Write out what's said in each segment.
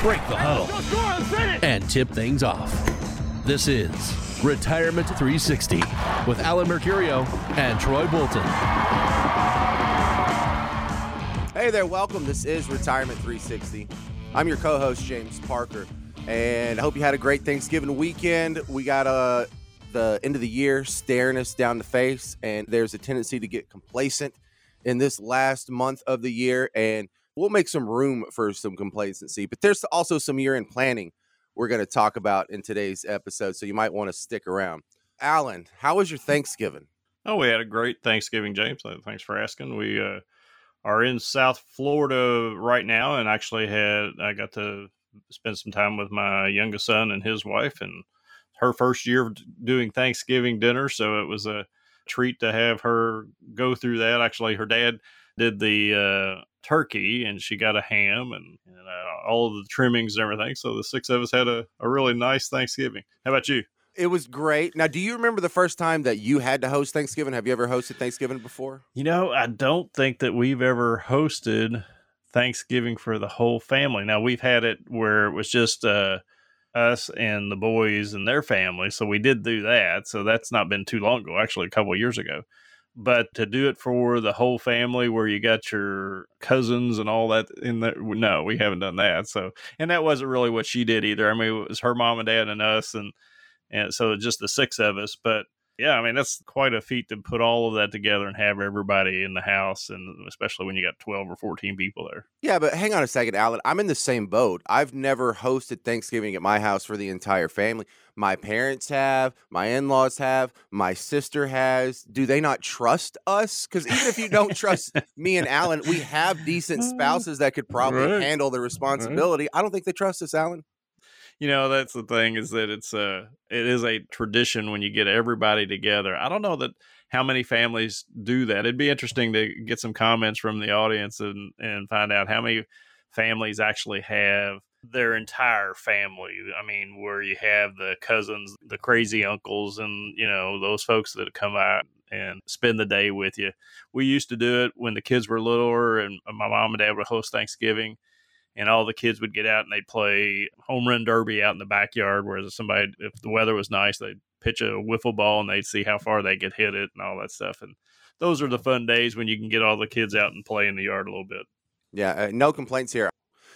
break the huddle, and tip things off. This is Retirement 360 with Alan Mercurio and Troy Bolton. Hey there, welcome. This is Retirement 360. I'm your co host, James Parker, and I hope you had a great Thanksgiving weekend. We got uh, the end of the year staring us down the face, and there's a tendency to get complacent in this last month of the year, and we'll make some room for some complacency. But there's also some year end planning we're going to talk about in today's episode, so you might want to stick around. Alan, how was your Thanksgiving? Oh, we had a great Thanksgiving, James. Uh, Thanks for asking. We uh, are in South Florida right now, and actually had I got to spend some time with my youngest son and his wife, and her first year of doing Thanksgiving dinner, so it was a treat to have her go through that. Actually, her dad did the uh, turkey, and she got a ham and, and uh, all of the trimmings and everything. So the six of us had a, a really nice Thanksgiving. How about you? It was great. Now, do you remember the first time that you had to host Thanksgiving? Have you ever hosted Thanksgiving before? You know, I don't think that we've ever hosted Thanksgiving for the whole family. Now, we've had it where it was just uh, us and the boys and their family. So we did do that. So that's not been too long ago, actually, a couple of years ago. But to do it for the whole family where you got your cousins and all that in there, no, we haven't done that. So, and that wasn't really what she did either. I mean, it was her mom and dad and us. And, and so just the six of us. But yeah, I mean that's quite a feat to put all of that together and have everybody in the house, and especially when you got twelve or fourteen people there. Yeah, but hang on a second, Alan. I'm in the same boat. I've never hosted Thanksgiving at my house for the entire family. My parents have, my in-laws have, my sister has. Do they not trust us? Because even if you don't trust me and Alan, we have decent uh, spouses that could probably Right. handle the responsibility. I don't think they trust us, Alan. You know that's the thing is that it's a it is a tradition when you get everybody together. I don't know that how many families do that. It'd be interesting to get some comments from the audience and and find out how many families actually have their entire family. I mean where you have the cousins the crazy uncles and you know those folks that come out and spend the day with you. We used to do it when the kids were littler and my mom and dad would host thanksgiving and all the kids would get out and they'd play home run derby out in the backyard. Whereas somebody, if the weather was nice, they'd pitch a wiffle ball and they'd see how far they could hit it and all that stuff. And those are the fun days when you can get all the kids out and play in the yard a little bit. Yeah, uh, no complaints here.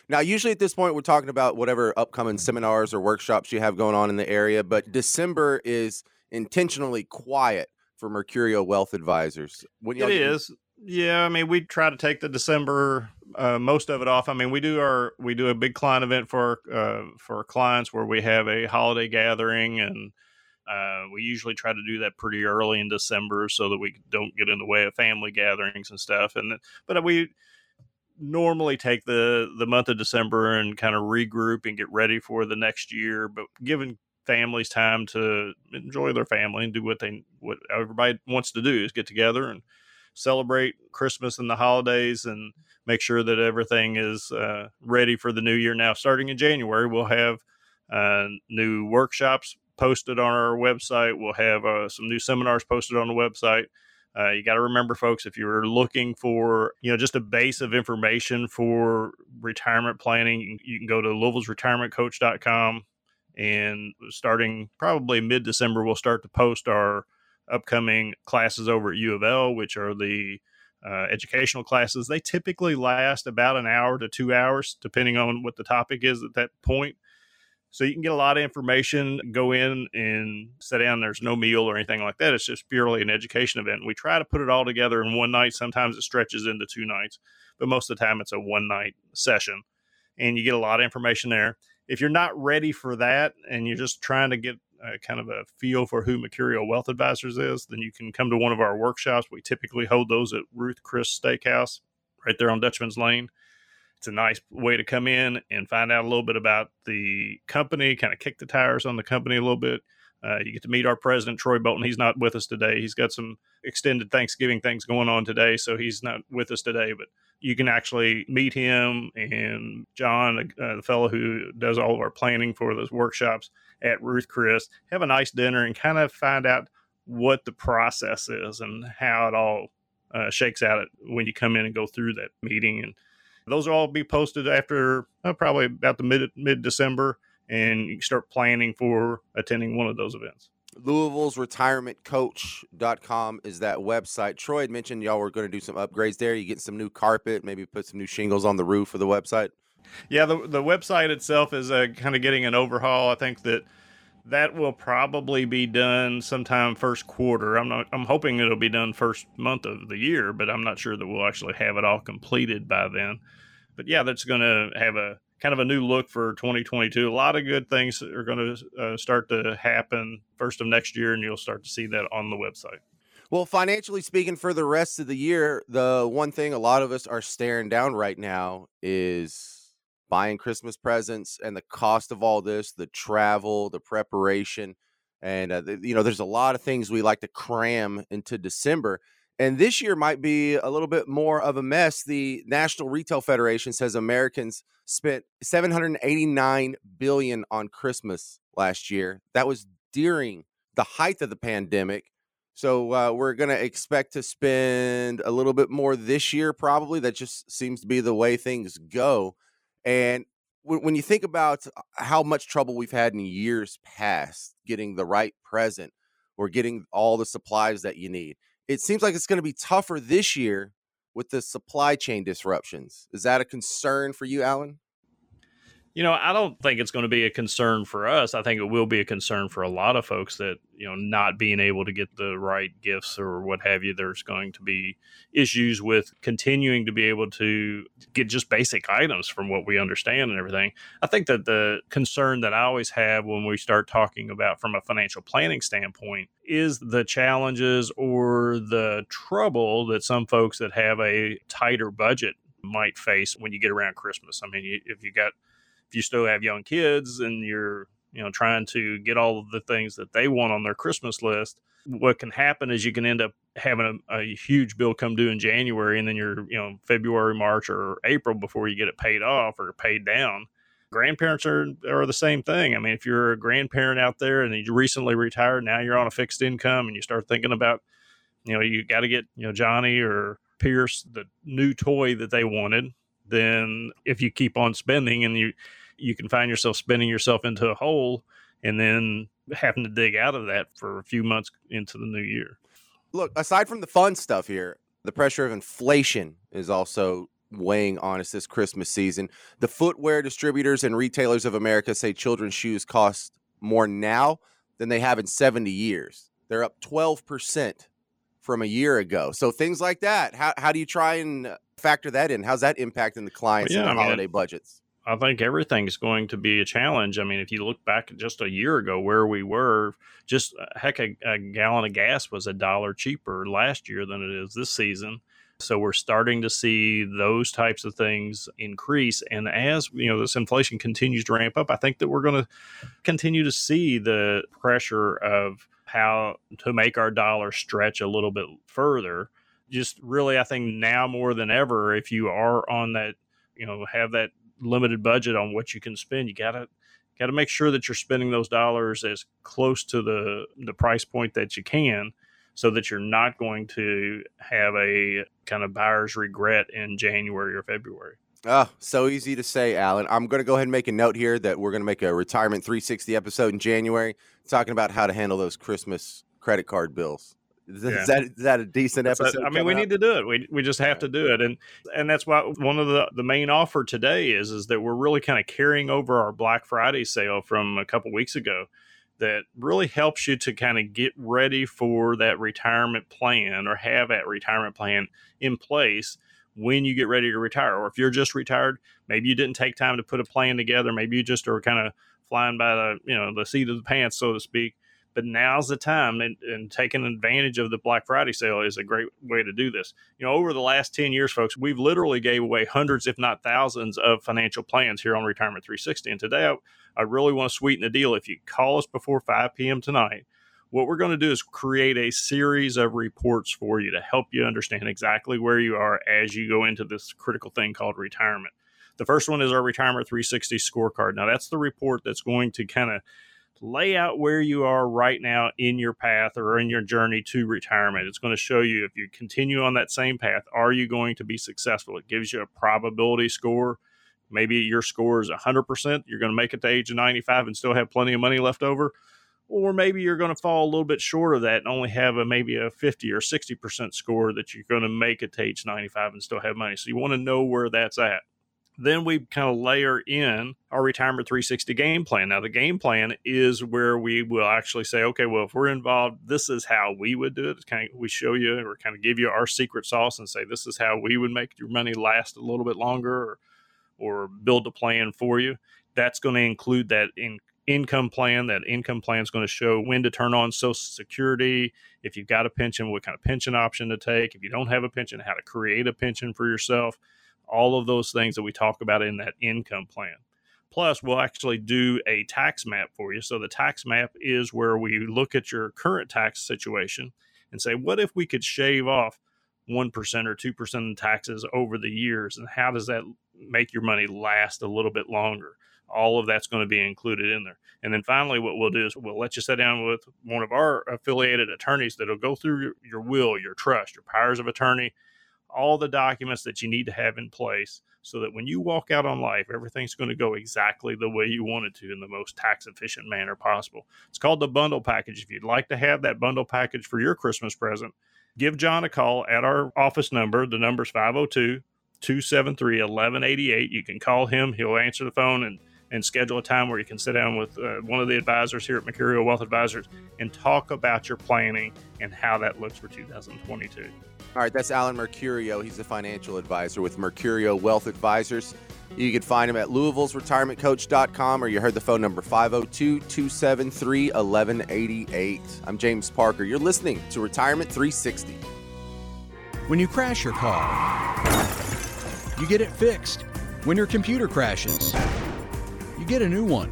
Now, usually at this point, we're talking about whatever upcoming seminars or workshops you have going on in the area, but December is intentionally quiet for Mercurio Wealth Advisors. When It is. Yeah, I mean, we try to take the December uh, most of it off. I mean, we do our we do a big client event for uh, for clients where we have a holiday gathering, and uh, we usually try to do that pretty early in December so that we don't get in the way of family gatherings and stuff. And but we normally take the the month of December and kind of regroup and get ready for the next year, but giving families time to enjoy their family and do what they what everybody wants to do is get together and celebrate Christmas and the holidays and make sure that everything is uh, ready for the new year. Now, starting in January, we'll have uh, new workshops posted on our website. We'll have uh, some new seminars posted on the website. Uh, you got to remember, folks, if you're looking for you know just a base of information for retirement planning, you, can go to Louisville'sRetirementCoach.com, and starting probably mid December, we'll start to post our upcoming classes over at U of L, which are the uh, educational classes. They typically last about an hour to two hours, depending on what the topic is at that point. So you can get a lot of information, go in and sit down. There's no meal or anything like that. It's just purely an education event. We try to put it all together in one night. Sometimes it stretches into two nights, but most of the time it's a one night session. And you get a lot of information there. If you're not ready for that and you're just trying to get kind of a feel for who Mercurio Wealth Advisors is, then you can come to one of our workshops. We typically hold those at Ruth Chris Steakhouse right there on Dutchman's Lane it's a nice way to come in and find out a little bit about the company, kind of kick the tires on the company a little bit. Uh, you get to meet our president, Troy Bolton. He's not with us today. He's got some extended Thanksgiving things going on today, so he's not with us today. But you can actually meet him and John, uh, the fellow who does all of our planning for those workshops at Ruth Chris, have a nice dinner and kind of find out what the process is and how it all uh, shakes out when you come in and go through that meeting. And those will all be posted after uh, probably about the mid mid December, and you start planning for attending one of those events. Louisville's retirementcoach.com is that website. Troy had mentioned y'all were going to do some upgrades there. You get some new carpet, maybe put some new shingles on the roof of the website. Yeah, the the website itself is uh, kind of getting an overhaul. I think that that will probably be done sometime first quarter. I'm not. I'm hoping it'll be done first month of the year, but I'm not sure that we'll actually have it all completed by then. But yeah, that's going to have a kind of a new look for 2022. A lot of good things are going to uh, start to happen first of next year, and you'll start to see that on the website. Well, financially speaking, for the rest of the year, the one thing a lot of us are staring down right now is buying Christmas presents and the cost of all this, the travel, the preparation. And, uh, you know, there's a lot of things we like to cram into December. And this year might be a little bit more of a mess. The National Retail Federation says Americans spent 789 billion on Christmas last year. That was during the height of the pandemic. So uh, we're going to expect to spend a little bit more this year, probably. That just seems to be the way things go. And when, you think about how much trouble we've had in years past getting the right present or getting all the supplies that you need, it seems like it's going to be tougher this year with the supply chain disruptions. Is that a concern for you, Alan? You know, I don't think it's going to be a concern for us. I think it will be a concern for a lot of folks that, you know, not being able to get the right gifts or what have you. There's going to be issues with continuing to be able to get just basic items from what we understand and everything. I think that the concern that I always have when we start talking about from a financial planning standpoint is the challenges or the trouble that some folks that have a tighter budget might face when you get around Christmas. I mean, if you got you still have young kids and you're you know trying to get all of the things that they want on their christmas list what can happen is you can end up having a, a, huge bill come due in january and then you're you know february march or april before you get it paid off or paid down. Grandparents are are the same thing. I mean if you're a grandparent out there and you recently retired now you're on a fixed income and you start thinking about you know you got to get you know johnny or pierce the new toy that they wanted then if you keep on spending and you you can find yourself spinning yourself into a hole and then having to dig out of that for a few months into the new year. Look, aside from the fun stuff here, the pressure of inflation is also weighing on us this Christmas season. The footwear distributors and retailers of America say children's shoes cost more now than they have in 70 years. They're up 12% from a year ago. So things like that, how, how do you try and factor that in? How's that impacting the clients well, yeah, and the I mean, holiday budgets? I think everything's going to be a challenge. I mean, if you look back just a year ago where we were, just uh, heck, a, a gallon of gas was a dollar cheaper last year than it is this season. So we're starting to see those types of things increase. And as you know, this inflation continues to ramp up, I think that we're going to continue to see the pressure of how to make our dollar stretch a little bit further. Just really, I think now more than ever, if you are on that, you know, have that limited budget on what you can spend, you gotta got to make sure that you're spending those dollars as close to the the price point that you can so that you're not going to have a kind of buyer's regret in January or February. Oh, so easy to say, Alan. I'm going to go ahead and make a note here that we're going to make a retirement 360 episode in January talking about how to handle those Christmas credit card bills. Is, yeah. that, is that a decent episode? A, I mean, we need to do it. We, we just have to do it, and and that's why one of the the main offer today is is that we're really kind of carrying over our Black Friday sale from a couple weeks ago. That really helps you to kind of get ready for that retirement plan or have that retirement plan in place when you get ready to retire. Or if you're just retired, maybe you didn't take time to put a plan together. Maybe you just are kind of flying by the you know the seat of the pants, so to speak but now's the time and, and, taking advantage of the black friday sale is a great way to do this you know over the last 10 years folks we've literally gave away hundreds if not thousands of financial plans here on retirement 360 and today i, I really want to sweeten the deal if you call us before 5 p.m tonight what we're going to do is create a series of reports for you to help you understand exactly where you are as you go into this critical thing called retirement the first one is our retirement 360 scorecard now that's the report that's going to kind of lay out where you are right now in your path or in your journey to retirement. It's going to show you if you continue on that same path, are you going to be successful? It gives you a probability score. Maybe your score is 100%. You're going to make it to age of 95 and still have plenty of money left over. Or maybe you're going to fall a little bit short of that and only have a maybe a 50 or 60% score that you're going to make it to age 95 and still have money. So you want to know where that's at. Then we kind of layer in our retirement 360 game plan. Now, the game plan is where we will actually say, okay, well, if we're involved, this is how we would do it. Kind of, we show you or kind of give you our secret sauce and say, this is how we would make your money last a little bit longer or, or build a plan for you. That's going to include that in income plan. That income plan is going to show when to turn on Social Security. If you've got a pension, what kind of pension option to take. If you don't have a pension, how to create a pension for yourself all of those things that we talk about in that income plan. Plus, we'll actually do a tax map for you. So, the tax map is where we look at your current tax situation and say, what if we could shave off 1% or 2% of taxes over the years? And how does that make your money last a little bit longer? All of that's going to be included in there. And then finally, what we'll do is we'll let you sit down with one of our affiliated attorneys that'll go through your, your will, your trust, your powers of attorney, all the documents that you need to have in place so that when you walk out on life, everything's going to go exactly the way you want it to in the most tax efficient manner possible. It's called the bundle package. If you'd like to have that bundle package for your Christmas present, give John a call at our office number. The number is 502 273 1188. You can call him, he'll answer the phone and and schedule a time where you can sit down with uh, one of the advisors here at Mercurio Wealth Advisors and talk about your planning and how that looks for 2022. All right, that's Alan Mercurio. He's a financial advisor with Mercurio Wealth Advisors. You can find him at Louisville's retirementcoach.com or you heard the phone number 502 273 1188. I'm James Parker. You're listening to Retirement 360. When you crash your car, you get it fixed. When your computer crashes, you get a new one.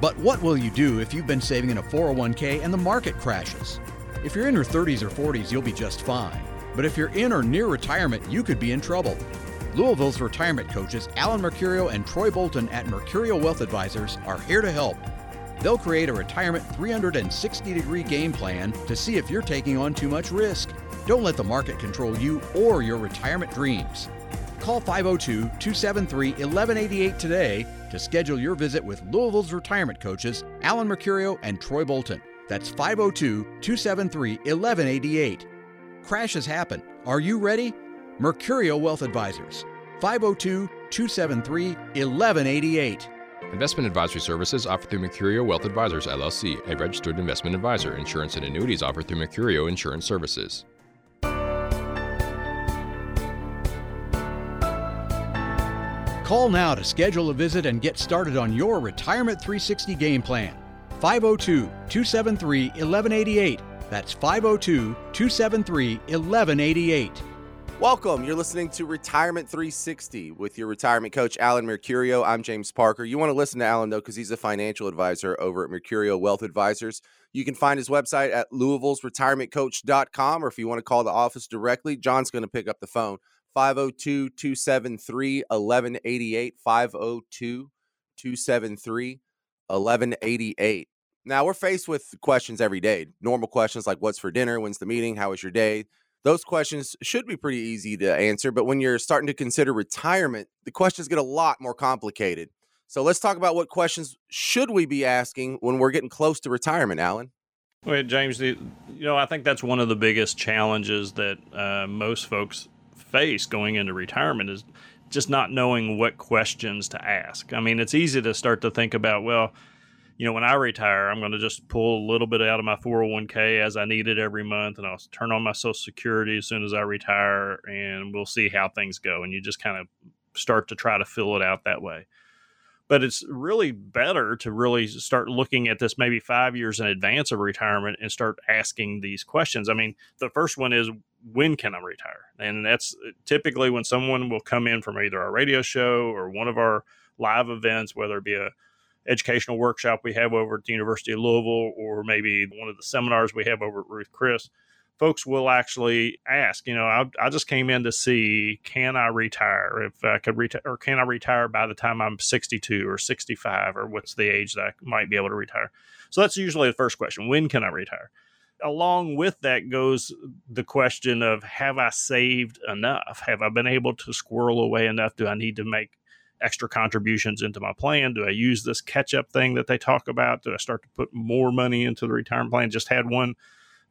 But what will you do if you've been saving in a 401k and the market crashes? If you're in your 30s or 40s, you'll be just fine. But if you're in or near retirement, you could be in trouble. Louisville's retirement coaches, Alan Mercurio and Troy Bolton at Mercurio Wealth Advisors, are here to help. They'll create a retirement 360 degree game plan to see if you're taking on too much risk. Don't let the market control you or your retirement dreams. Call 502 273 1188 today to schedule your visit with Louisville's retirement coaches, Alan Mercurio and Troy Bolton. That's 502 273 1188. Crashes happen. Are you ready? Mercurio Wealth Advisors. 502 273 1188. Investment advisory services offered through Mercurio Wealth Advisors LLC, a registered investment advisor. Insurance and annuities offered through Mercurio Insurance Services. Call now to schedule a visit and get started on your Retirement 360 game plan. 502 273 1188. That's 502 273 1188. Welcome. You're listening to Retirement 360 with your retirement coach, Alan Mercurio. I'm James Parker. You want to listen to Alan, though, because he's a financial advisor over at Mercurio Wealth Advisors. You can find his website at Louisville's retirementcoach.com, or if you want to call the office directly, John's going to pick up the phone 502 273 1188. 502 273 1188. Now, we're faced with questions every day. Normal questions like what's for dinner? When's the meeting? How was your day? Those questions should be pretty easy to answer, but when you're starting to consider retirement, the questions get a lot more complicated. So let's talk about what questions should we be asking when we're getting close to retirement, Alan? Well, James, the, you know, I think that's one of the biggest challenges that uh, most folks face going into retirement is just not knowing what questions to ask. I mean, it's easy to start to think about, well, you know, when I retire, I'm going to just pull a little bit out of my 401k as I need it every month, and I'll turn on my Social Security as soon as I retire, and we'll see how things go. And you just kind of start to try to fill it out that way. But it's really better to really start looking at this maybe five years in advance of retirement and start asking these questions. I mean, the first one is when can I retire? And that's uh, typically when someone will come in from either our radio show or one of our live events, whether it be a educational workshop we have over at the University of Louisville or maybe one of the seminars we have over at Ruth Chris folks will actually ask, you know, I, I, just came in to see, can I retire? If I could retire, or can I retire by the time I'm 62 or 65, or what's the age that I might be able to retire? So that's usually the first question when can I retire? Along with that goes the question of have I saved enough? Have I been able to squirrel away enough? Do I need to make extra contributions into my plan? Do I use this catch up thing that they talk about? Do I start to put more money into the retirement plan? Just had one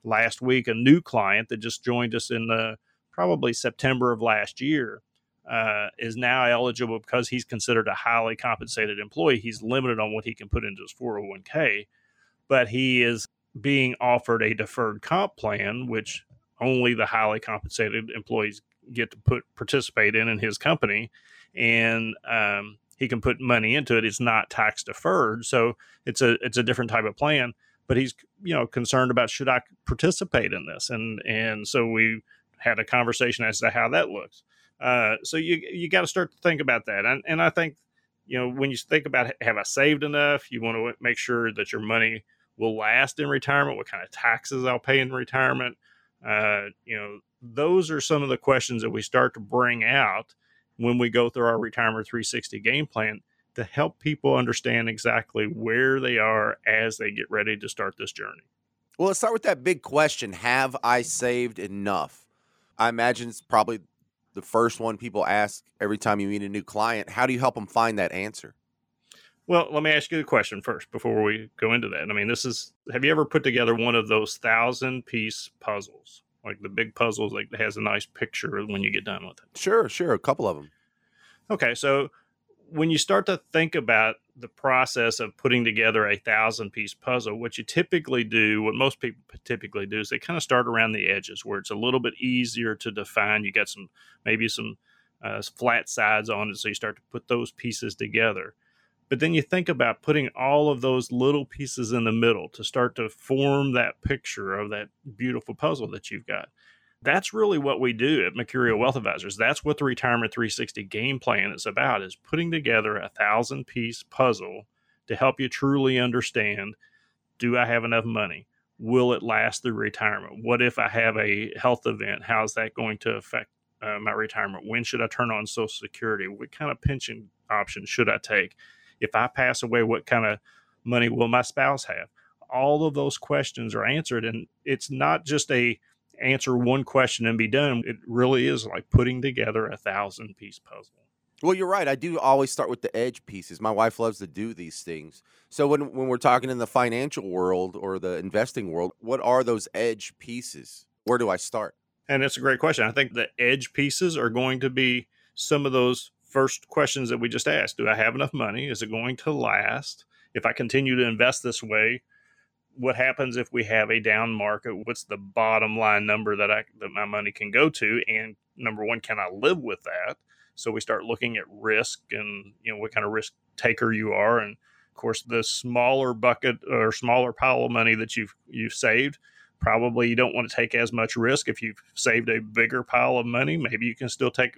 last week, a new client that just joined us in the probably September of last year. Uh, is now eligible because he's considered a highly compensated employee. He's limited on what he can put into his 401k, but he is being offered a deferred comp plan, which only the highly compensated employees get to put participate in in his company, and um, he can put money into it. It's not tax deferred, so it's a it's a different type of plan but he's you know concerned about should I participate in this, and and so we had a conversation as to how that looks. Uh, so you you got to start to think about that, and and I think you know when you think about have I saved enough, you want to make sure that your money will last in retirement. What kind of taxes I'll pay in retirement? Uh, you know, those are some of the questions that we start to bring out when we go through our retirement 360 game plan to help people understand exactly where they are as they get ready to start this journey. Well, let's start with that big question Have I saved enough? I imagine it's probably the first one people ask every time you meet a new client. How do you help them find that answer? Well, let me ask you the question first before we go into that. I mean, this is have you ever put together one of those thousand piece puzzles? Like the big puzzles, like has a nice picture when you get done with it. Sure, sure. A couple of them. Okay, so when you start to think about the process of putting together a thousand piece puzzle, what you typically do, what most people typically do, is they kind of start around the edges where it's a little bit easier to define. You got some, maybe some uh, flat sides on it, so you start to put those pieces together. But then you think about putting all of those little pieces in the middle to start to form that picture of that beautiful puzzle that you've got that's really what we do at Mercurio Wealth Advisors. That's what the Retirement 360 game plan is about is putting together a thousand piece puzzle to help you truly understand do I have enough money? Will it last through retirement? What if I have a health event? How's that going to affect uh, my retirement? When should I turn on Social Security? What kind of pension options should I take? If I pass away, what kind of money will my spouse have? All of those questions are answered, and it's not just a answer one question and be done. It really is like putting together a thousand piece puzzle. Well, you're right. I do always start with the edge pieces. My wife loves to do these things. So when when we're talking in the financial world or the investing world, what are those edge pieces? Where do I start? And it's a great question. I think the edge pieces are going to be some of those first questions that we just asked. Do I have enough money? Is it going to last? If I continue to invest this way, what happens if we have a down market? What's the bottom line number that I that my money can go to? And number one, can I live with that? So we start looking at risk and you know what kind of risk taker you are, and of course the smaller bucket or smaller pile of money that you've you've saved, probably you don't want to take as much risk. If you've saved a bigger pile of money, maybe you can still take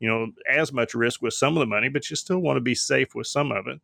you know as much risk with some of the money, but you still want to be safe with some of it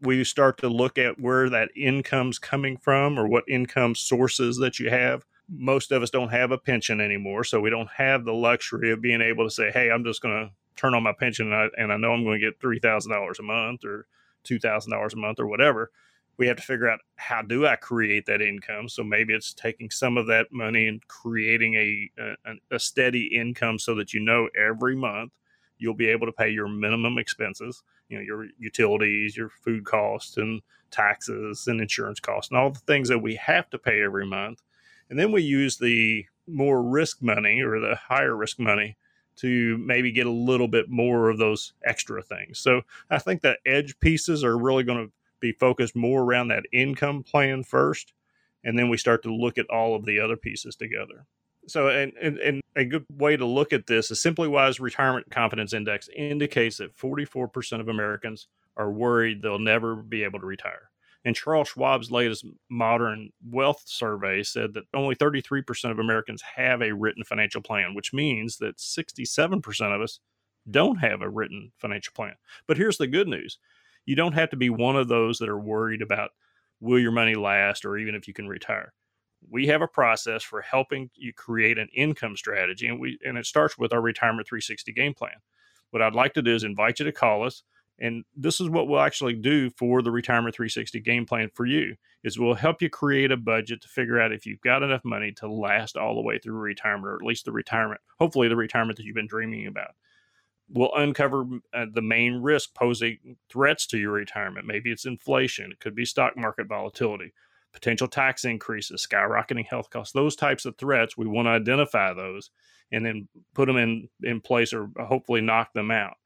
we start to look at where that income's coming from or what income sources that you have. Most of us don't have a pension anymore, so we don't have the luxury of being able to say, "Hey, I'm just going to turn on my pension and I, and I know I'm going to get three thousand dollars a month or two thousand dollars a month or whatever." We have to figure out how do I create that income. So maybe it's taking some of that money and creating a, a, a steady income so that you know every month you'll be able to pay your minimum expenses you know your utilities your food costs and taxes and insurance costs and all the things that we have to pay every month. And then we use the more risk money or the higher risk money to maybe get a little bit more of those extra things. So i think the edge pieces are really going to be focused more around that income plan first and then we start to look at all of the other pieces together so, and, and, and a good way to look at this is SimplyWise Retirement Confidence Index indicates that 44% of Americans are worried they'll never be able to retire. And Charles Schwab's latest modern wealth survey said that only 33% of Americans have a written financial plan, which means that 67% of us don't have a written financial plan. But here's the good news you don't have to be one of those that are worried about will your money last or even if you can retire. We have a process for helping you create an income strategy, and we and it starts with our retirement 360 game plan. What I'd like to do is invite you to call us and this is what we'll actually do for the retirement 360 game plan for you is we'll help you create a budget to figure out if you've got enough money to last all the way through retirement or at least the retirement hopefully the retirement that you've been dreaming about. We'll uncover uh, the main risk posing threats to your retirement. Maybe it's inflation it could be stock market volatility potential tax increases skyrocketing health costs those types of threats we want to identify those and then put them in in place or uh, hopefully knock them out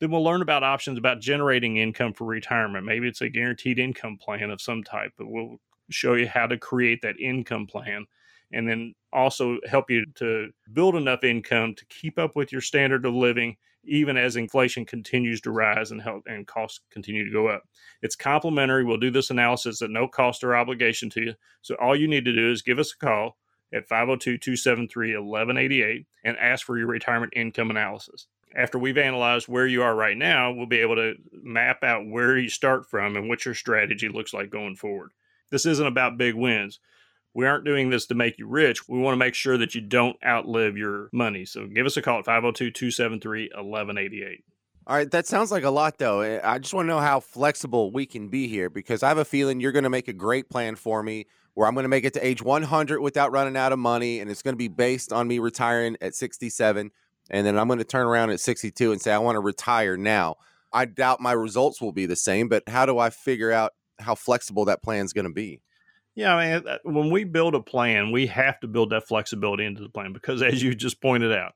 then we'll learn about options about generating income for retirement. Maybe it's a guaranteed income plan of some type, but we'll show you how to create that income plan and then also help you to build enough income to keep up with your standard of living even as inflation continues to rise and help and costs continue to go up. It's complimentary. We'll do this analysis at no cost or obligation to you. So all you need to do is give us a call at 502-273-1188 and ask for your retirement income analysis after we've analyzed where you are right now, we'll be able to map out where you start from and what your strategy looks like going forward. This isn't about big wins. We aren't doing this to make you rich. We want to make sure that you don't outlive your money. So give us a call at 502 273 1188. All right, that sounds like a lot, though. Eh, I just want to know how flexible we can be here because I have a feeling you're going to make a great plan for me where I'm going to make it to age 100 without running out of money, and it's going to be based on me retiring at 67 and then I'm going to turn around at 62 and say I want to retire now. I doubt my results will be the same, but how do I figure out how flexible that plan is going to be? Yeah, I mean, uh, uh, when we build a plan, we have to build that flexibility into the plan because, as you just pointed out,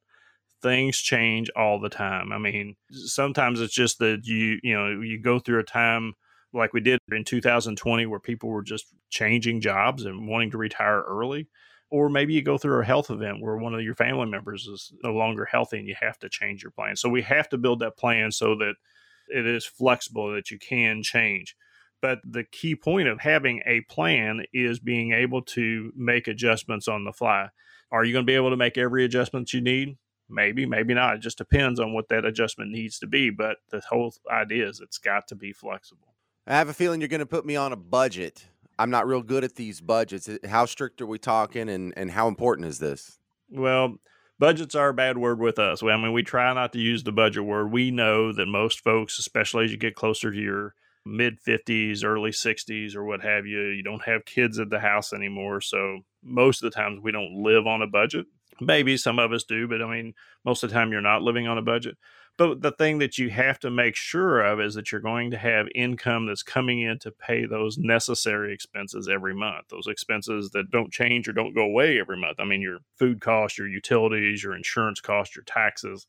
things change all the time. I mean, sometimes it's just that you, you know, you go through a time like we did in 2020 where people were just changing jobs and wanting to retire early or maybe you go through a health event where one of your family members is no longer healthy and you have to change your plan. So we have to build that plan so that it is flexible that you can change. But the key point of having a plan is being able to make adjustments on the fly. Are you going to be able to make every adjustment you need? Maybe, maybe not. It just depends on what that adjustment needs to be. But the whole idea is it's got to be flexible. I have a feeling you're going to put me on a budget I'm not real good at these budgets. How strict are we talking, and and how important is this? Well, budgets are a bad word with us. I mean, we try not to use the budget word. We know that most folks, especially as you get closer to your mid 50s, early 60s, or what have you, you don't have kids at the house anymore. So most of the times we don't live on a budget. Maybe some of us do, but I mean, most of the time you're not living on a budget. But the thing that you have to make sure of is that you're going to have income that's coming in to pay those necessary expenses every month. Those expenses that don't change or don't go away every month. I mean, your food costs, your utilities, your insurance costs, your taxes,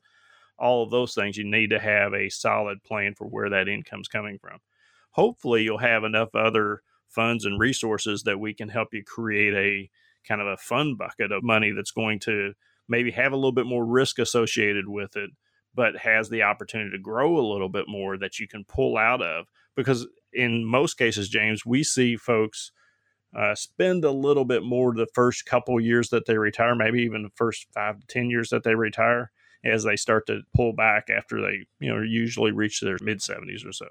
all of those things. You need to have a solid plan for where that income's coming from. Hopefully, you'll have enough other funds and resources that we can help you create a kind of a fund bucket of money that's going to maybe have a little bit more risk associated with it but has the opportunity to grow a little bit more that you can pull out of. Because in most cases, James, we see folks uh, spend a little bit more the first couple years that they retire, maybe even the first five to 10 years that they retire, as they start to pull back after they, you know, usually reach their mid 70s or so.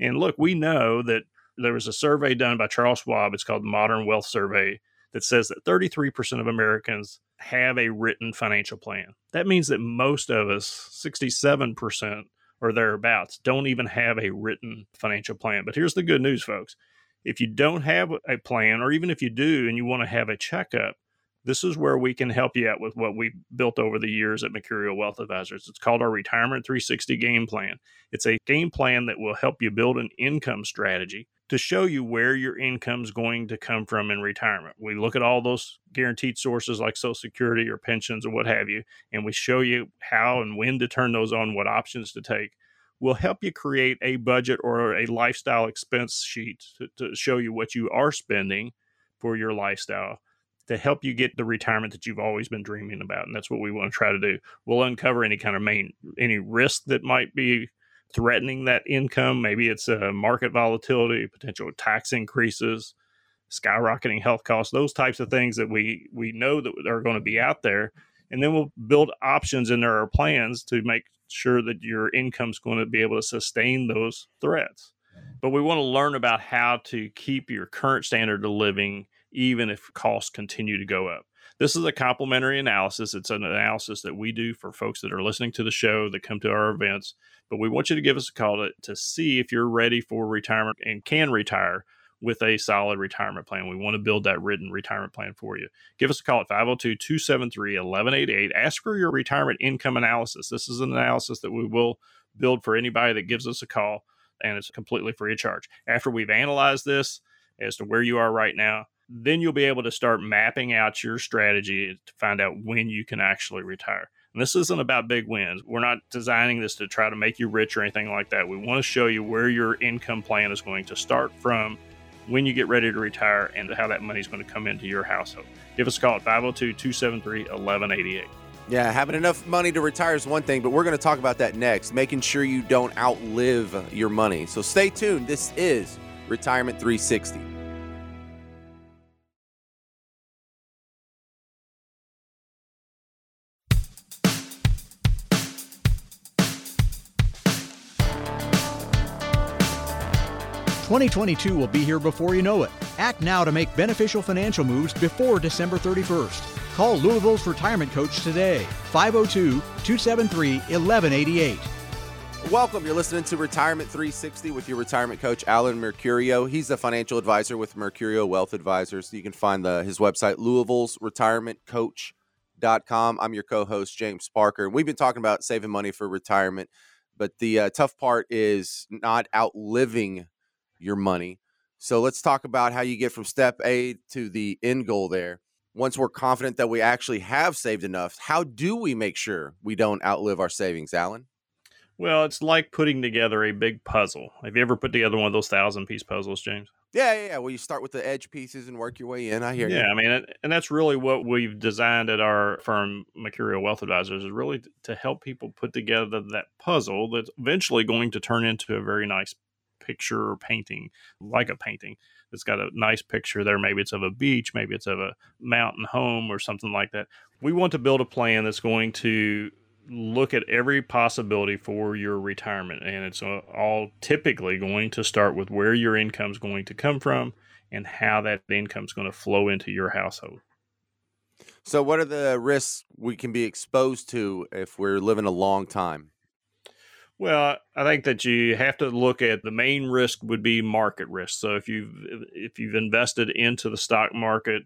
And look, we know that there was a survey done by Charles Schwab. It's called the Modern Wealth Survey that says that 33% of Americans have a written financial plan. That means that most of us, 67% or thereabouts, don't even have a written financial plan. But here's the good news, folks. If you don't have a plan, or even if you do and you want to have a checkup, this is where we can help you out with what we've built over the years at Mercurio Wealth Advisors. It's called our Retirement 360 Game Plan. It's a game plan that will help you build an income strategy to show you where your income is going to come from in retirement. We look at all those guaranteed sources like Social Security or pensions or what have you, and we show you how and when to turn those on, what options to take. We'll help you create a budget or a lifestyle expense sheet to, to show you what you are spending for your lifestyle to help you get the retirement that you've always been dreaming about. And that's what we want to try to do. We'll uncover any kind of main any risk that might be threatening that income. Maybe it's uh, market volatility, potential tax increases, skyrocketing health costs, those types of things that we we know that are going to be out there. And then we'll build options in our plans to make sure that your income's going to be able to sustain those threats. But we want to learn about how to keep your current standard of living even if costs continue to go up. This is a complimentary analysis. It's an analysis that we do for folks that are listening to the show that come to our events. But we want you to give us a call to, to see if you're ready for retirement and can retire with a solid retirement plan. We want to build that written retirement plan for you. Give us a call at 502 273 1188. Ask for your retirement income analysis. This is an analysis that we will build for anybody that gives us a call, and it's completely free of charge. After we've analyzed this as to where you are right now, then you'll be able to start mapping out your strategy to find out when you can actually retire. And this isn't about big wins. We're not designing this to try to make you rich or anything like that. We want to show you where your income plan is going to start from when you get ready to retire and how that money is going to come into your household. Give us a call at 502 273 1188. Yeah, having enough money to retire is one thing, but we're going to talk about that next, making sure you don't outlive your money. So stay tuned. This is Retirement 360. 2022 will be here before you know it. Act now to make beneficial financial moves before December 31st. Call Louisville's retirement coach today, 502 273 1188. Welcome. You're listening to Retirement 360 with your retirement coach, Alan Mercurio. He's a financial advisor with Mercurio Wealth Advisors. You can find the, his website, Louisville's Retirement Coach.com. I'm your co host, James Parker. And we've been talking about saving money for retirement, but the uh, tough part is not outliving your money. So let's talk about how you get from step A to the end goal there. Once we're confident that we actually have saved enough, how do we make sure we don't outlive our savings, Alan? Well, it's like putting together a big puzzle. Have you ever put together one of those thousand piece puzzles, James? Yeah, yeah, yeah. Well, you start with the edge pieces and work your way in. I hear yeah, you. Yeah, I mean, and that's really what we've designed at our firm, Mercurio Wealth Advisors, is really to help people put together that puzzle that's eventually going to turn into a very nice picture or painting, like a painting that's got a nice picture there. Maybe it's of a beach, maybe it's of a mountain home or something like that. We want to build a plan that's going to look at every possibility for your retirement. And it's uh, all typically going to start with where your income is going to come from and how that income is going to flow into your household. So, what are the risks we can be exposed to if we're living a long time? Well, I think that you have to look at the main risk would be market risk. So if you've if you've invested into the stock market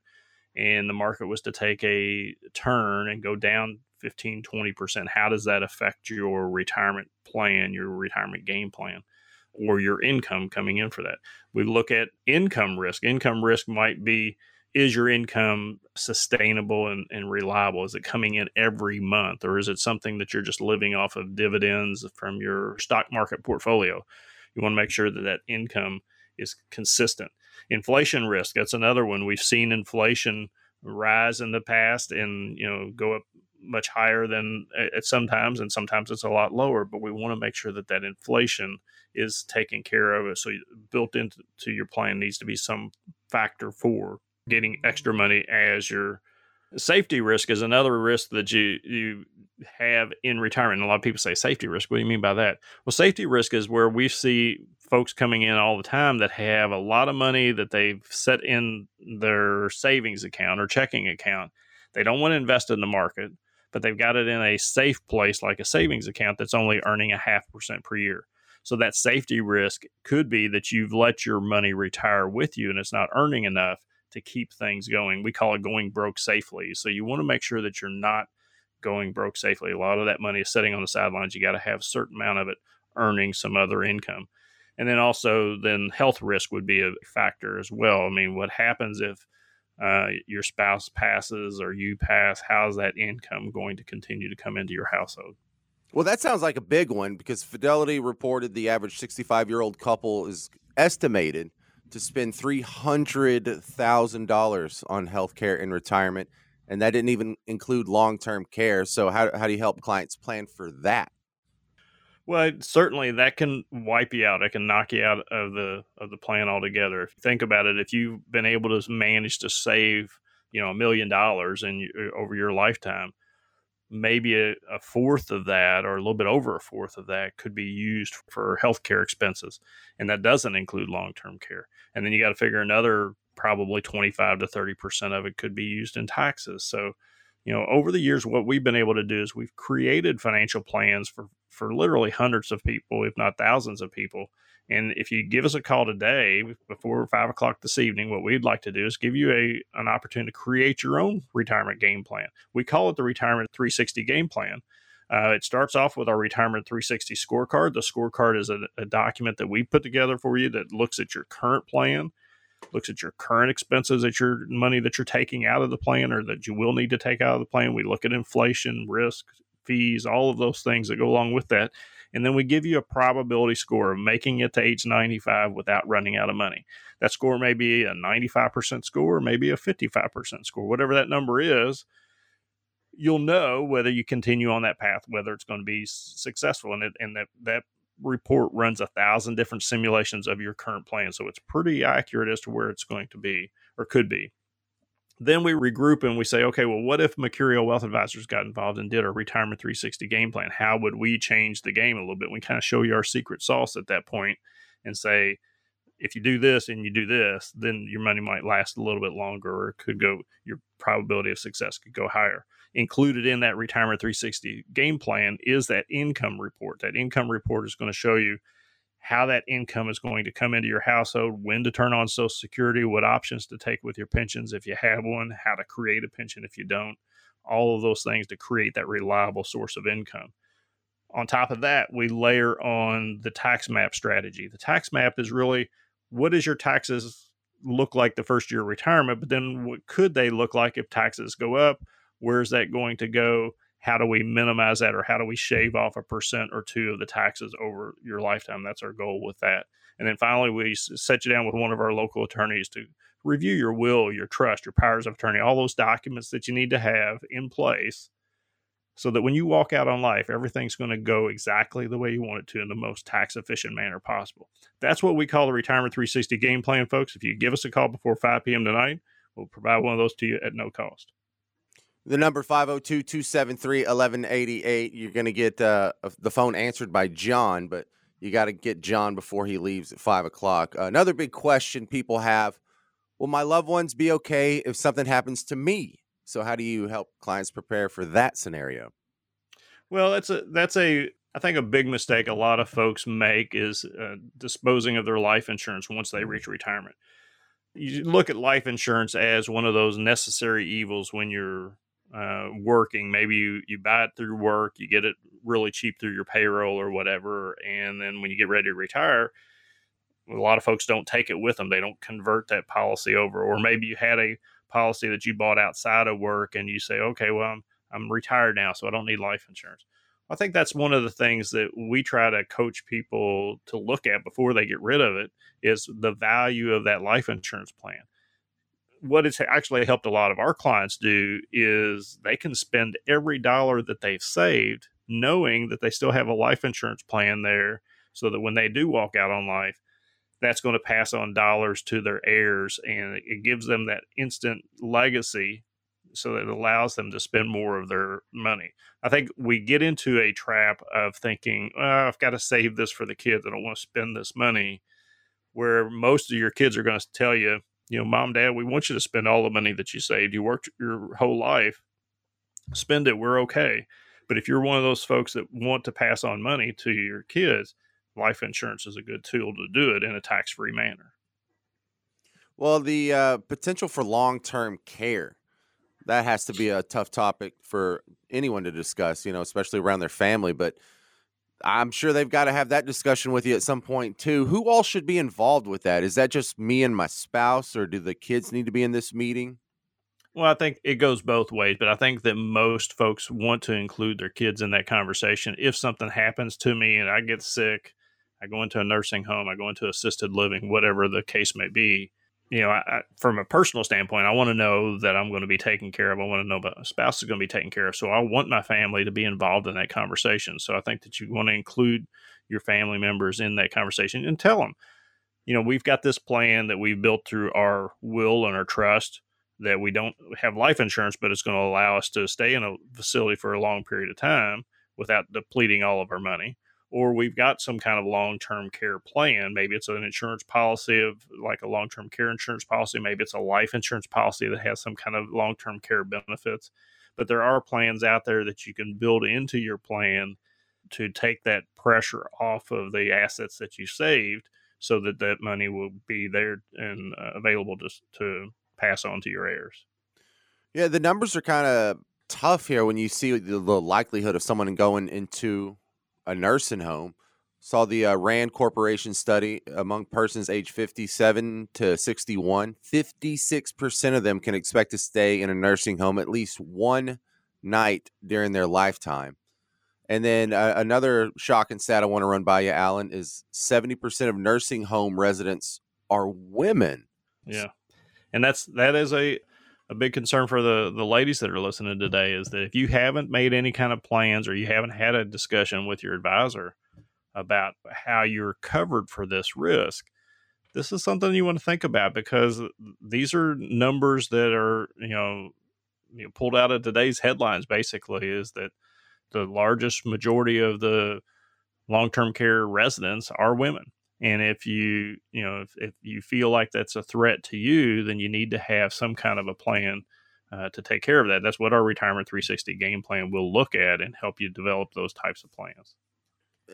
and the market was to take a turn and go down 15 20%, how does that affect your retirement plan, your retirement game plan? Or your income coming in for that. We look at income risk. Income risk might be is your income sustainable and, and, reliable? Is it coming in every month, or is it something that you're just living off of dividends from your stock market portfolio? You want to make sure that that income is consistent. Inflation risk, that's another one. We've seen inflation rise in the past and you know go up much higher than at sometimes and sometimes it's a lot lower but we want to make sure that that inflation is taken care of so built into your plan needs to be some factor for getting extra money as your safety risk is another risk that you you have in retirement. And a lot of people say safety risk. What do you mean by that? Well, safety risk is where we see folks coming in all the time that have a lot of money that they've set in their savings account or checking account. They don't want to invest in the market, but they've got it in a safe place like a savings account that's only earning a half percent per year. So that safety risk could be that you've let your money retire with you and it's not earning enough to keep things going. We call it going broke safely. So you want to make sure that you're not going broke safely. A lot of that money is sitting on the sidelines. You got to have a certain amount of it earning some other income. And then also then health risk would be a factor as well. I mean, what happens if uh, your spouse passes or you pass? How's that income going to continue to come into your household? Well, that sounds like a big one because Fidelity reported the average 65 year old couple is estimated to spend $300,000 on healthcare in retirement. And that didn't even include long term care. So, how, how do you help clients plan for that? Well, certainly that can wipe you out. It can knock you out of the of the plan altogether. If you think about it, if you've been able to manage to save, you know, a million dollars in over your lifetime, maybe a, a, fourth of that or a little bit over a fourth of that could be used for healthcare expenses, and that doesn't include long term care. And then you got to figure another probably twenty five to thirty percent of it could be used in taxes. So you know over the years what we've been able to do is we've created financial plans for for literally hundreds of people if not thousands of people. And if you give us a call today before five o'clock this evening what we'd like to do is give you a an opportunity to create your own retirement game plan. We call it the retirement 360 game plan. Uh, it starts off with our retirement 360 scorecard. The scorecard is a, a document that we put together for you that looks at your current plan looks at your current expenses at your money that you're taking out of the plan or that you will need to take out of the plan. We look at inflation, risk, fees, all of those things that go along with that. And then we give you a probability score of making it to age 95 without running out of money. That score may be a 95% score, maybe a 55% score, whatever that number is. You'll know whether you continue on that path, whether it's going to be successful. And, it, and that, that report runs a thousand different simulations of your current plan. So it's pretty accurate as to where it's going to be or could be. Then we regroup and we say, okay, well, what if Mercurio Wealth Advisors got involved and did a retirement 360 game plan? How would we change the game a little bit? We kind of show you our secret sauce at that point and say, if you do this and you do this, then your money might last a little bit longer or could go, your probability of success could go higher included in that retirement 360 game plan is that income report. That income report is going to show you how that income is going to come into your household, when to turn on Social Security, what options to take with your pensions if you have one, how to create a pension if you don't, all of those things to create that reliable source of income. On top of that, we layer on the tax map strategy. The tax map is really what does your taxes look like the first year of retirement, but then what could they look like if taxes go up? Where's that going to go? How do we minimize that, or how do we shave off a percent or two of the taxes over your lifetime? That's our goal with that. And then finally, we set you down with one of our local attorneys to review your will, your trust, your powers of attorney, all those documents that you need to have in place so that when you walk out on life, everything's going to go exactly the way you want it to in the most tax efficient manner possible. That's what we call the Retirement 360 game plan, folks. If you give us a call before 5 p.m. tonight, we'll provide one of those to you at no cost. The number 502 273 1188. You're going to get uh, the phone answered by John, but you got to get John before he leaves at 5 o'clock. Uh, another big question people have Will my loved ones be okay if something happens to me? So, how do you help clients prepare for that scenario? Well, that's a, that's a, I think a big mistake a lot of folks make is uh, disposing of their life insurance once they reach retirement. You look at life insurance as one of those necessary evils when you're uh, working. Maybe you, you buy it through work, you get it really cheap through your payroll or whatever. And then when you get ready to retire, a lot of folks don't take it with them. They don't convert that policy over. Or maybe you had a policy that you bought outside of work and you say, okay, well, I'm, I'm retired now, so I don't need life insurance. I think that's one of the things that we try to coach people to look at before they get rid of it is the value of that life insurance plan what it's actually helped a lot of our clients do is they can spend every dollar that they've saved knowing that they still have a life insurance plan there so that when they do walk out on life that's going to pass on dollars to their heirs and it gives them that instant legacy so that it allows them to spend more of their money. I think we get into a trap of thinking, oh, I've got to save this for the kids. I don't want to spend this money. Where most of your kids are going to tell you, you know, mom, dad, we want you to spend all the money that you saved. You worked your whole life, spend it. We're okay. But if you're one of those folks that want to pass on money to your kids, life insurance is a good tool to do it in a tax free manner. Well, the uh, potential for long term care, that has to be a tough topic for anyone to discuss, you know, especially around their family. But I'm sure they've got to have that discussion with you at some point too. Who all should be involved with that? Is that just me and my spouse, or do the kids need to be in this meeting? Well, I think it goes both ways, but I think that most folks want to include their kids in that conversation. If something happens to me and I get sick, I go into a nursing home, I go into assisted living, whatever the case may be, you know, I, I, from a personal standpoint, I want to know that I'm going to be taken care of. I want to know my spouse is going to be taken care of. So I want my family to be involved in that conversation. So I think that you want to include your family members in that conversation and tell them, you know, we've got this plan that we've built through our will and our trust that we don't have life insurance, but it's going to allow us to stay in a facility for a long period of time without depleting all of our money or we've got some kind of long term care plan. Maybe it's an insurance policy of like a long term care insurance policy. Maybe it's a life insurance policy that has some kind of long term care benefits. But there are plans out there that you can build into your plan to take that pressure off of the assets that you saved so that that money will be there and uh, available to, to pass on to your heirs. Yeah, the numbers are kind of tough here when you see the, the likelihood of someone going into a nursing home. Saw the uh, Rand Corporation study among persons age 57 to 61. 56% of them can expect to stay in a nursing home at least one night during their lifetime. And then uh, another shocking stat I want to run by you, Alan, is 70% of nursing home residents are women. Yeah. And that's that is a a big concern for the the ladies that are listening today is that if you haven't made any kind of plans or you haven't had a discussion with your advisor about how you're covered for this risk this is something you want to think about because these are numbers that are you know, you know pulled out of today's headlines basically is that the largest majority of the long-term care residents are women and if you, you know, if, if you feel like that's a threat to you, then you need to have some kind of a plan uh, to take care of that. That's what our Retirement 360 game plan will look at and help you develop those types of plans.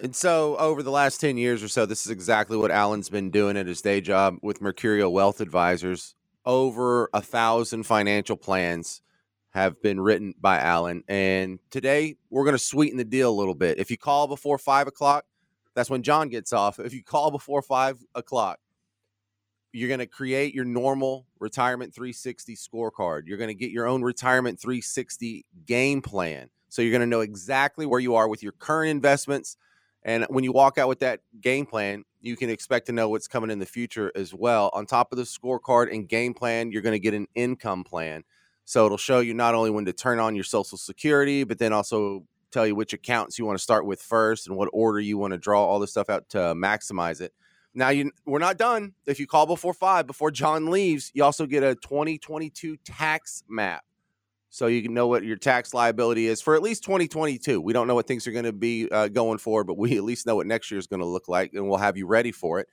And so, over the last 10 years or so, this is exactly what Alan's been doing at his day job with Mercurio Wealth Advisors. Over a thousand financial plans have been written by Alan. And today, we're going to sweeten the deal a little bit. If you call before five o'clock, that's when John gets off. If you call before five o'clock, you're going to create your normal retirement 360 scorecard. You're going to get your own retirement 360 game plan. So you're going to know exactly where you are with your current investments. And when you walk out with that game plan, you can expect to know what's coming in the future as well. On top of the scorecard and game plan, you're going to get an income plan. So it'll show you not only when to turn on your social security, but then also tell you which accounts you want to start with first and what order you want to draw all this stuff out to maximize it. Now you we're not done. If you call before 5 before John leaves, you also get a 2022 tax map. So you can know what your tax liability is for at least 2022. We don't know what things are going to be uh, going forward, but we at least know what next year is going to look like and we'll have you ready for it.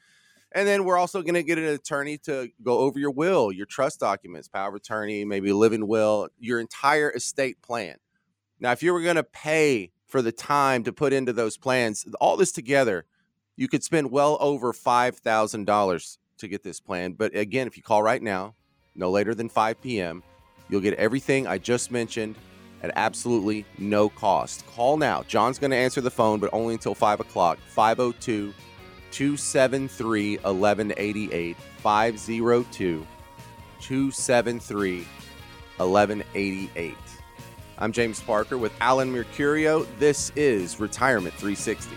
And then we're also going to get an attorney to go over your will, your trust documents, power of attorney, maybe living will, your entire estate plan. Now, if you were going to pay for the time to put into those plans, all this together, you could spend well over $5,000 to get this plan. But again, if you call right now, no later than 5 p.m., you'll get everything I just mentioned at absolutely no cost. Call now. John's going to answer the phone, but only until 5 o'clock. 502 273 1188. 502 273 1188. I'm James Parker with Alan Mercurio. This is Retirement 360.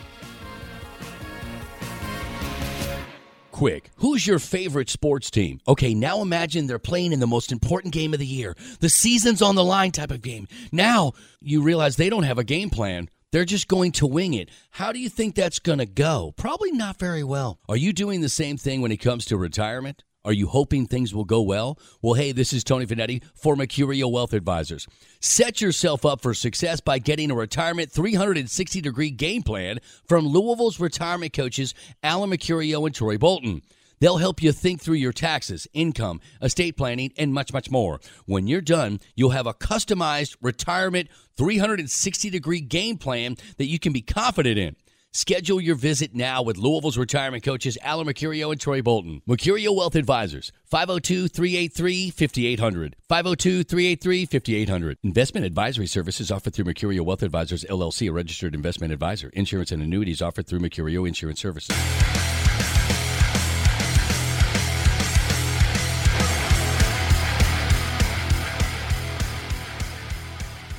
Quick, who's your favorite sports team? Okay, now imagine they're playing in the most important game of the year, the season's on the line type of game. Now you realize they don't have a game plan. They're just going to wing it. How do you think that's going to go? Probably not very well. Are you doing the same thing when it comes to retirement? Are you hoping things will go well? Well, hey, this is Tony Finetti for Mercurio Wealth Advisors. Set yourself up for success by getting a retirement 360 degree game plan from Louisville's retirement coaches, Alan Mercurio and Troy Bolton. They'll help you think through your taxes, income, estate planning, and much, much more. When you're done, you'll have a customized retirement 360 degree game plan that you can be confident in. Schedule your visit now with Louisville's retirement coaches Alan Mercurio and Troy Bolton. Mercurio Wealth Advisors, 502 383 5800. 502 383 5800. Investment advisory services offered through Mercurio Wealth Advisors, LLC, a registered investment advisor. Insurance and annuities offered through Mercurio Insurance Services.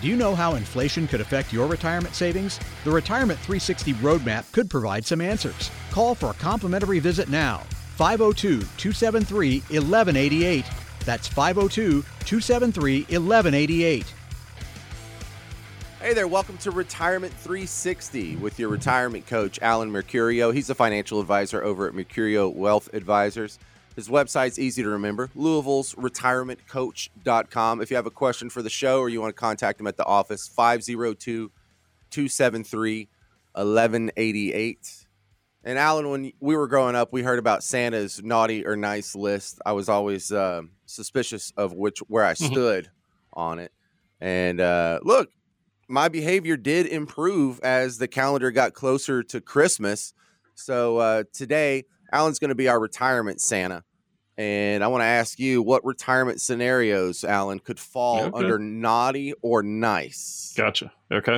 Do you know how inflation could affect your retirement savings? The Retirement 360 Roadmap could provide some answers. Call for a complimentary visit now. 502 273 1188. That's 502 273 1188. Hey there, welcome to Retirement 360 with your retirement coach, Alan Mercurio. He's a financial advisor over at Mercurio Wealth Advisors. His website's easy to remember Louisville's retirementcoach.com. If you have a question for the show or you want to contact him at the office, 502 273 1188. And Alan, when we were growing up, we heard about Santa's naughty or nice list. I was always uh, suspicious of which where I stood on it. And uh, look, my behavior did improve as the calendar got closer to Christmas. So uh, today, Alan's going to be our retirement Santa. And I want to ask you what retirement scenarios, Alan, could fall Okay. under naughty or nice? Gotcha. Okay.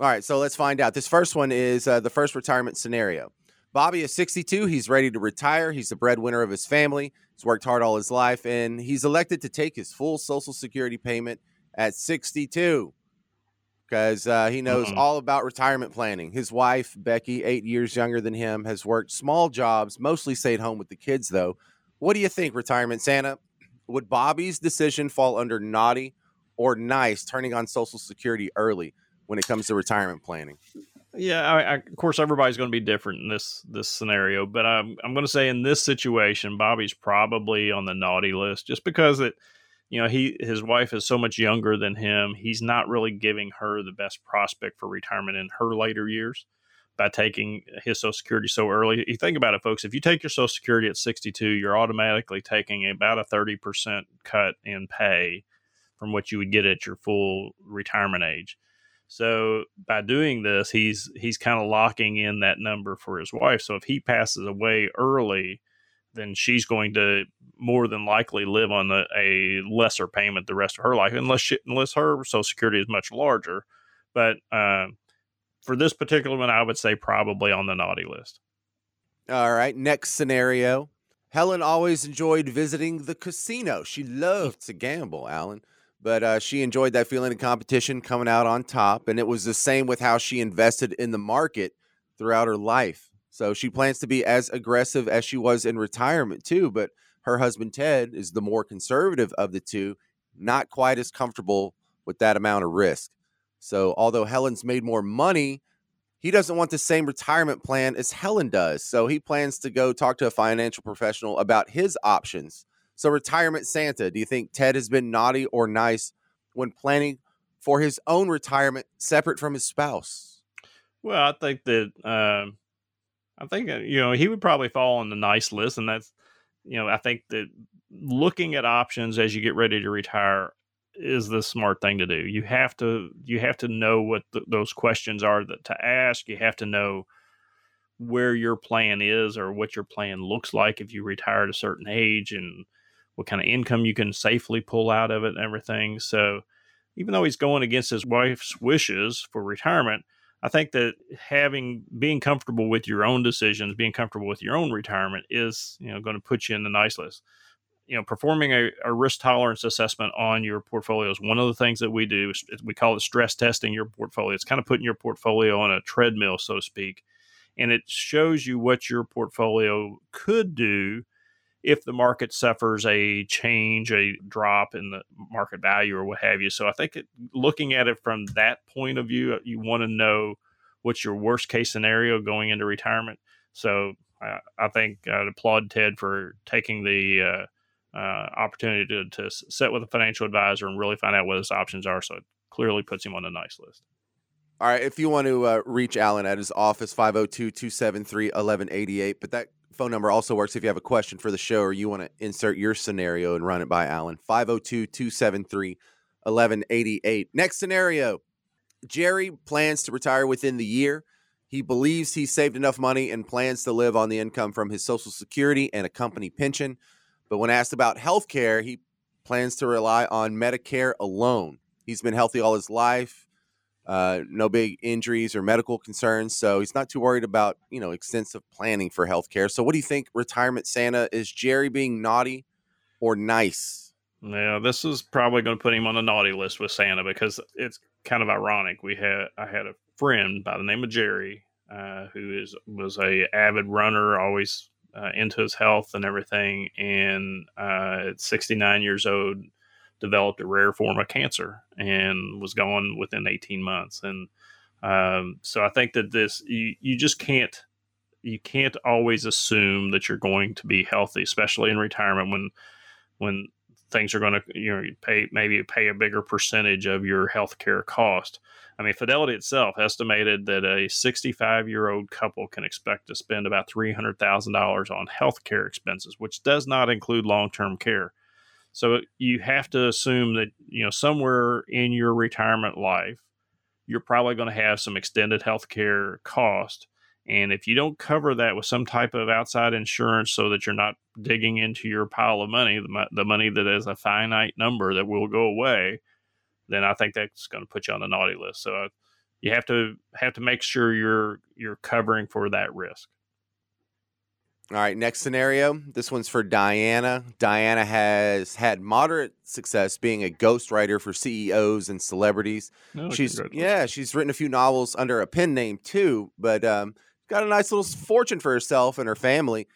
All right, so let's find out. This first one is uh, the first retirement scenario. Bobby is 62. He's ready to retire. He's the breadwinner of his family. He's worked hard all his life, and he's elected to take his full Social Security payment at 62 because uh, he knows Mhm. all about retirement planning. His wife, Becky, eight years younger than him, has worked small jobs, mostly stayed home with the kids, though. What do you think, retirement Santa? Would Bobby's decision fall under naughty or nice, turning on Social Security early when it comes to retirement planning? Yeah, I, I, of course, everybody's going to be different in this this scenario, but I'm I'm going to say in this situation, Bobby's probably on the naughty list, just because it, you know, he his wife is so much younger than him. He's not really giving her the best prospect for retirement in her later years by taking his Social Security so early. You think about it, folks. If you take your Social Security at 62, you're automatically taking about a 30 percent cut in pay from what you would get at your full retirement age. So by doing this, he's he's kind of locking in that number for his wife. So if he passes away early, then she's going to more than likely live on a, a lesser payment the rest of her life, unless she, unless her Social Security is much larger. But uh, for this particular one, I would say probably on the naughty list. All right, next scenario. Helen always enjoyed visiting the casino. She loved to gamble, Alan, but uh, she enjoyed that feeling of competition coming out on top. And it was the same with how she invested in the market throughout her life. So she plans to be as aggressive as she was in retirement, too. But her husband, Ted, is the more conservative of the two, not quite as comfortable with that amount of risk. So although Helen's made more money, he doesn't want the same retirement plan as Helen does. So he plans to go talk to a financial professional about his options. So, retirement Santa, do you think Ted has been naughty or nice when planning for his own retirement separate from his spouse? Well, I think that um, I think you know he would probably fall on the nice list, and that's you know I think that looking at options as you get ready to retire is the smart thing to do. You have to you have to know what th those questions are that to ask. You have to know where your plan is or what your plan looks like if you retire at a certain age and what kind of income you can safely pull out of it and everything. So even though he's going against his wife's wishes for retirement, I think that having being comfortable with your own decisions, being comfortable with your own retirement is, you know, going to put you in the nice list. You know, performing a, a risk tolerance assessment on your portfolio is one of the things that we do. We call it stress testing your portfolio. It's kind of putting your portfolio on a treadmill, so to speak, and it shows you what your portfolio could do if the market suffers a change, a drop in the market value or what have you. So I think looking at it from that point of view, you want to know what's your worst case scenario going into retirement. So I, I think I'd applaud Ted for taking the uh, uh, opportunity to, to sit with a financial advisor and really find out what his options are. So it clearly puts him on a nice list. All right, if you want to uh, reach Alan at his office, 502 273 1188. But that phone number also works if you have a question for the show or you want to insert your scenario and run it by Alan, 502 273 1188. Next scenario Jerry plans to retire within the year. He believes he saved enough money and plans to live on the income from his Social Security and a company pension. But when asked about health care, he plans to rely on Medicare alone. He's been healthy all his life uh, no big injuries or medical concerns. So he's not too worried about, you know, extensive planning for healthcare. So what do you think, retirement Santa? Is Jerry being naughty or nice? Yeah, this is probably going to put him on the naughty list with Santa because it's kind of ironic. We had I had a friend by the name of Jerry uh, who is was a avid runner, always uh, into his health and everything, and uh, at 69 years old, developed a rare form of cancer and was gone within 18 months. And um, so I think that this you you just can't you can't always assume that you're going to be healthy, especially in retirement when when things are going to you know pay maybe pay a bigger percentage of your health care cost. I mean, Fidelity itself estimated that a 65 year old couple can expect to spend about $300,000 on health care expenses, which does not include long term care. So you have to assume that, you know, somewhere in your retirement life, you're probably going to have some extended health care cost. And if you don't cover that with some type of outside insurance so that you're not digging into your pile of money, the, the money that is a finite number that will go away, then I think that's going to put you on the naughty list. So uh, you have to have to make sure you're you're covering for that risk. All right, next scenario. This one's for Diana. Diana has had moderate success being a ghostwriter for CEOs and celebrities. No, she's yeah, she's written a few novels under a pen name too, but um, got a nice little fortune for herself and her family.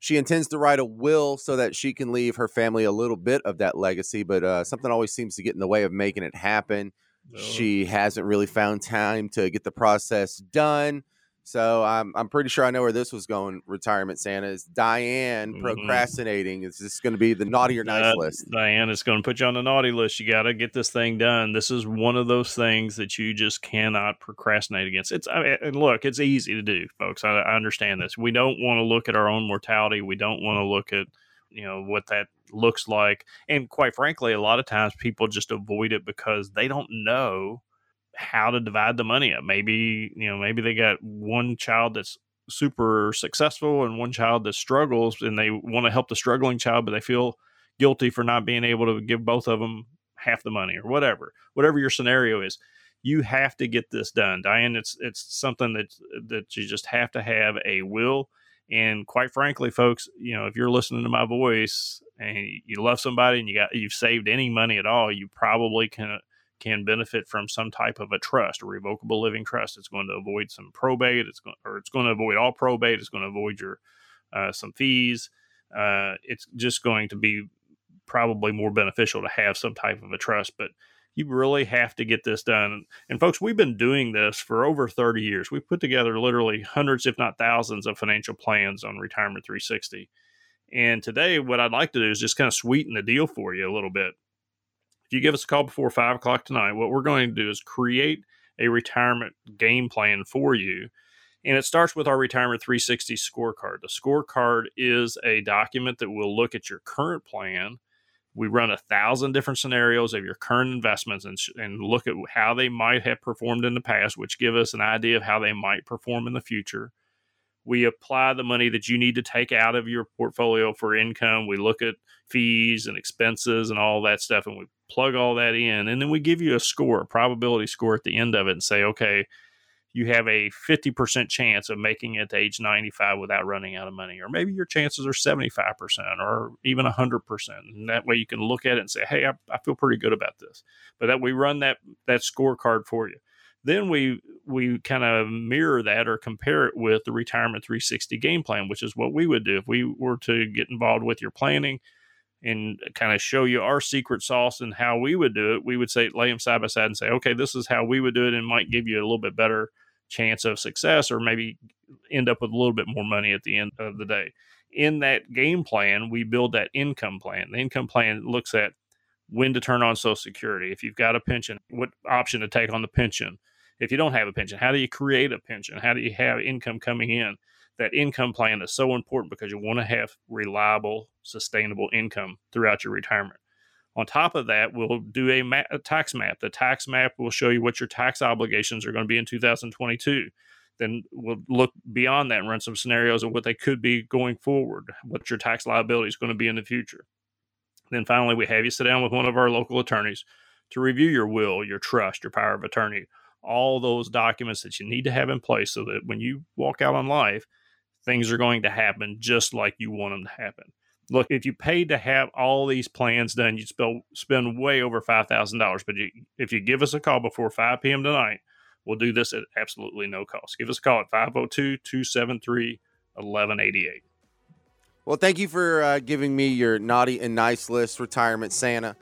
She intends to write a will so that she can leave her family a little bit of that legacy, but uh, something always seems to get in the way of making it happen. No. She hasn't really found time to get the process done. So I'm I'm pretty sure I know where this was going. Retirement Santa is Diane Mhm. procrastinating. Is this going to be the naughty or nice Uh, list? Diane, is going to put you on the naughty list. You got to get this thing done. This is one of those things that you just cannot procrastinate against. It's I mean, and look, it's easy to do, folks. I, I understand this. We don't want to look at our own mortality. We don't want to look at you know what that looks like. And quite frankly, a lot of times people just avoid it because they don't know how to divide the money up. Maybe you know maybe they got one child that's super successful and one child that struggles and they want to help the struggling child but they feel guilty for not being able to give both of them half the money or whatever whatever your scenario is. You have to get this done diane. It's it's something that that you just have to have a will. And quite frankly folks you know if you're listening to my voice and you love somebody and you got you've saved any money at all you probably can can benefit from some type of a trust, a revocable living trust. It's going to avoid some probate. It's going, or it's going to avoid all probate. It's going to avoid your uh, some fees. Uh, it's just going to be probably more beneficial to have some type of a trust. But you really have to get this done. And folks, we've been doing this for over 30 years. We've put together literally hundreds, if not thousands, of financial plans on Retirement 360. And today, what I'd like to do is just kind of sweeten the deal for you a little bit you give us a call before five o'clock tonight, what we're going to do is create a retirement game plan for you. And it starts with our Retirement 360 scorecard. The scorecard is a document that will look at your current plan. We run a thousand different scenarios of your current investments and, and look at how they might have performed in the past, which give us an idea of how they might perform in the future. We apply the money that you need to take out of your portfolio for income. We look at fees and expenses and all that stuff, and we plug all that in. And then we give you a score, a probability score at the end of it, and say, okay, you have a 50% chance of making it to age 95 without running out of money. Or maybe your chances are 75% or even 100%. And that way you can look at it and say, hey, I, I feel pretty good about this. But that we run that, that scorecard for you then we we kind of mirror that or compare it with the retirement 360 game plan which is what we would do if we were to get involved with your planning and kind of show you our secret sauce and how we would do it we would say lay them side by side and say okay this is how we would do it and might give you a little bit better chance of success or maybe end up with a little bit more money at the end of the day. In that game plan we build that income plan. The income plan looks at when to turn on social security if you've got a pension what option to take on the pension if you don't have a pension, how do you create a pension? How do you have income coming in? That income plan is so important because you want to have reliable, sustainable income throughout your retirement. On top of that, we'll do a, ma- a, tax map. The tax map will show you what your tax obligations are going to be in 2022. Then we'll look beyond that and run some scenarios of what they could be going forward, what your tax liability is going to be in the future. Then finally, we have you sit down with one of our local attorneys to review your will, your trust, your power of attorney, all those documents that you need to have in place so that when you walk out on life, things are going to happen just like you want them to happen. Look, if you paid to have all these plans done, you'd spend, spend way over $5,000. But you, if you give us a call before 5 p.m. tonight, we'll do this at absolutely no cost. Give us a call at 502 273 1188. Well, thank you for uh, giving me your naughty and nice list, Retirement Santa.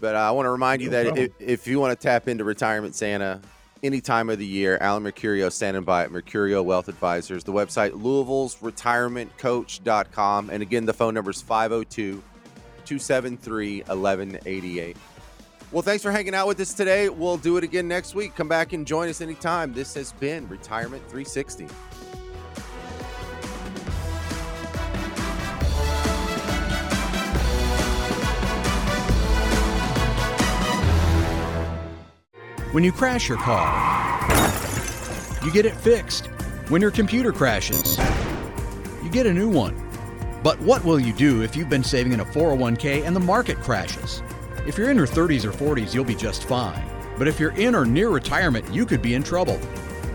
But uh, I want to remind you that if, if, you want to tap into Retirement Santa any time of the year, Alan Mercurio standing by at Mercurio Wealth Advisors. The website, Louisville's retirementcoach.com. And again, the phone number is 502 273 1188. Well, thanks for hanging out with us today. We'll do it again next week. Come back and join us anytime. This has been Retirement 360. When you crash your car, you get it fixed. When your computer crashes, you get a new one. But what will you do if you've been saving in a 401k and the market crashes? If you're in your 30s or 40s, you'll be just fine. But if you're in or near retirement, you could be in trouble.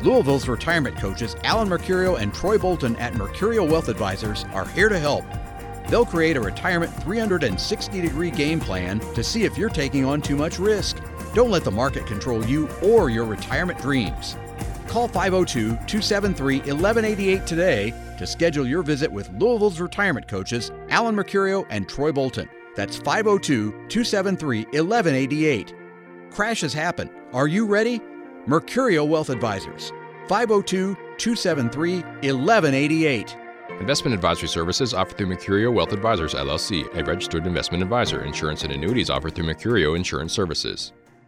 Louisville's retirement coaches, Alan Mercurio and Troy Bolton at Mercurio Wealth Advisors, are here to help. They'll create a retirement 360 degree game plan to see if you're taking on too much risk. Don't let the market control you or your retirement dreams. Call 502 273 1188 today to schedule your visit with Louisville's retirement coaches, Alan Mercurio and Troy Bolton. That's 502 273 1188. Crashes happen. Are you ready? Mercurio Wealth Advisors. 502 273 1188. Investment advisory services offered through Mercurio Wealth Advisors LLC, a registered investment advisor. Insurance and annuities offered through Mercurio Insurance Services.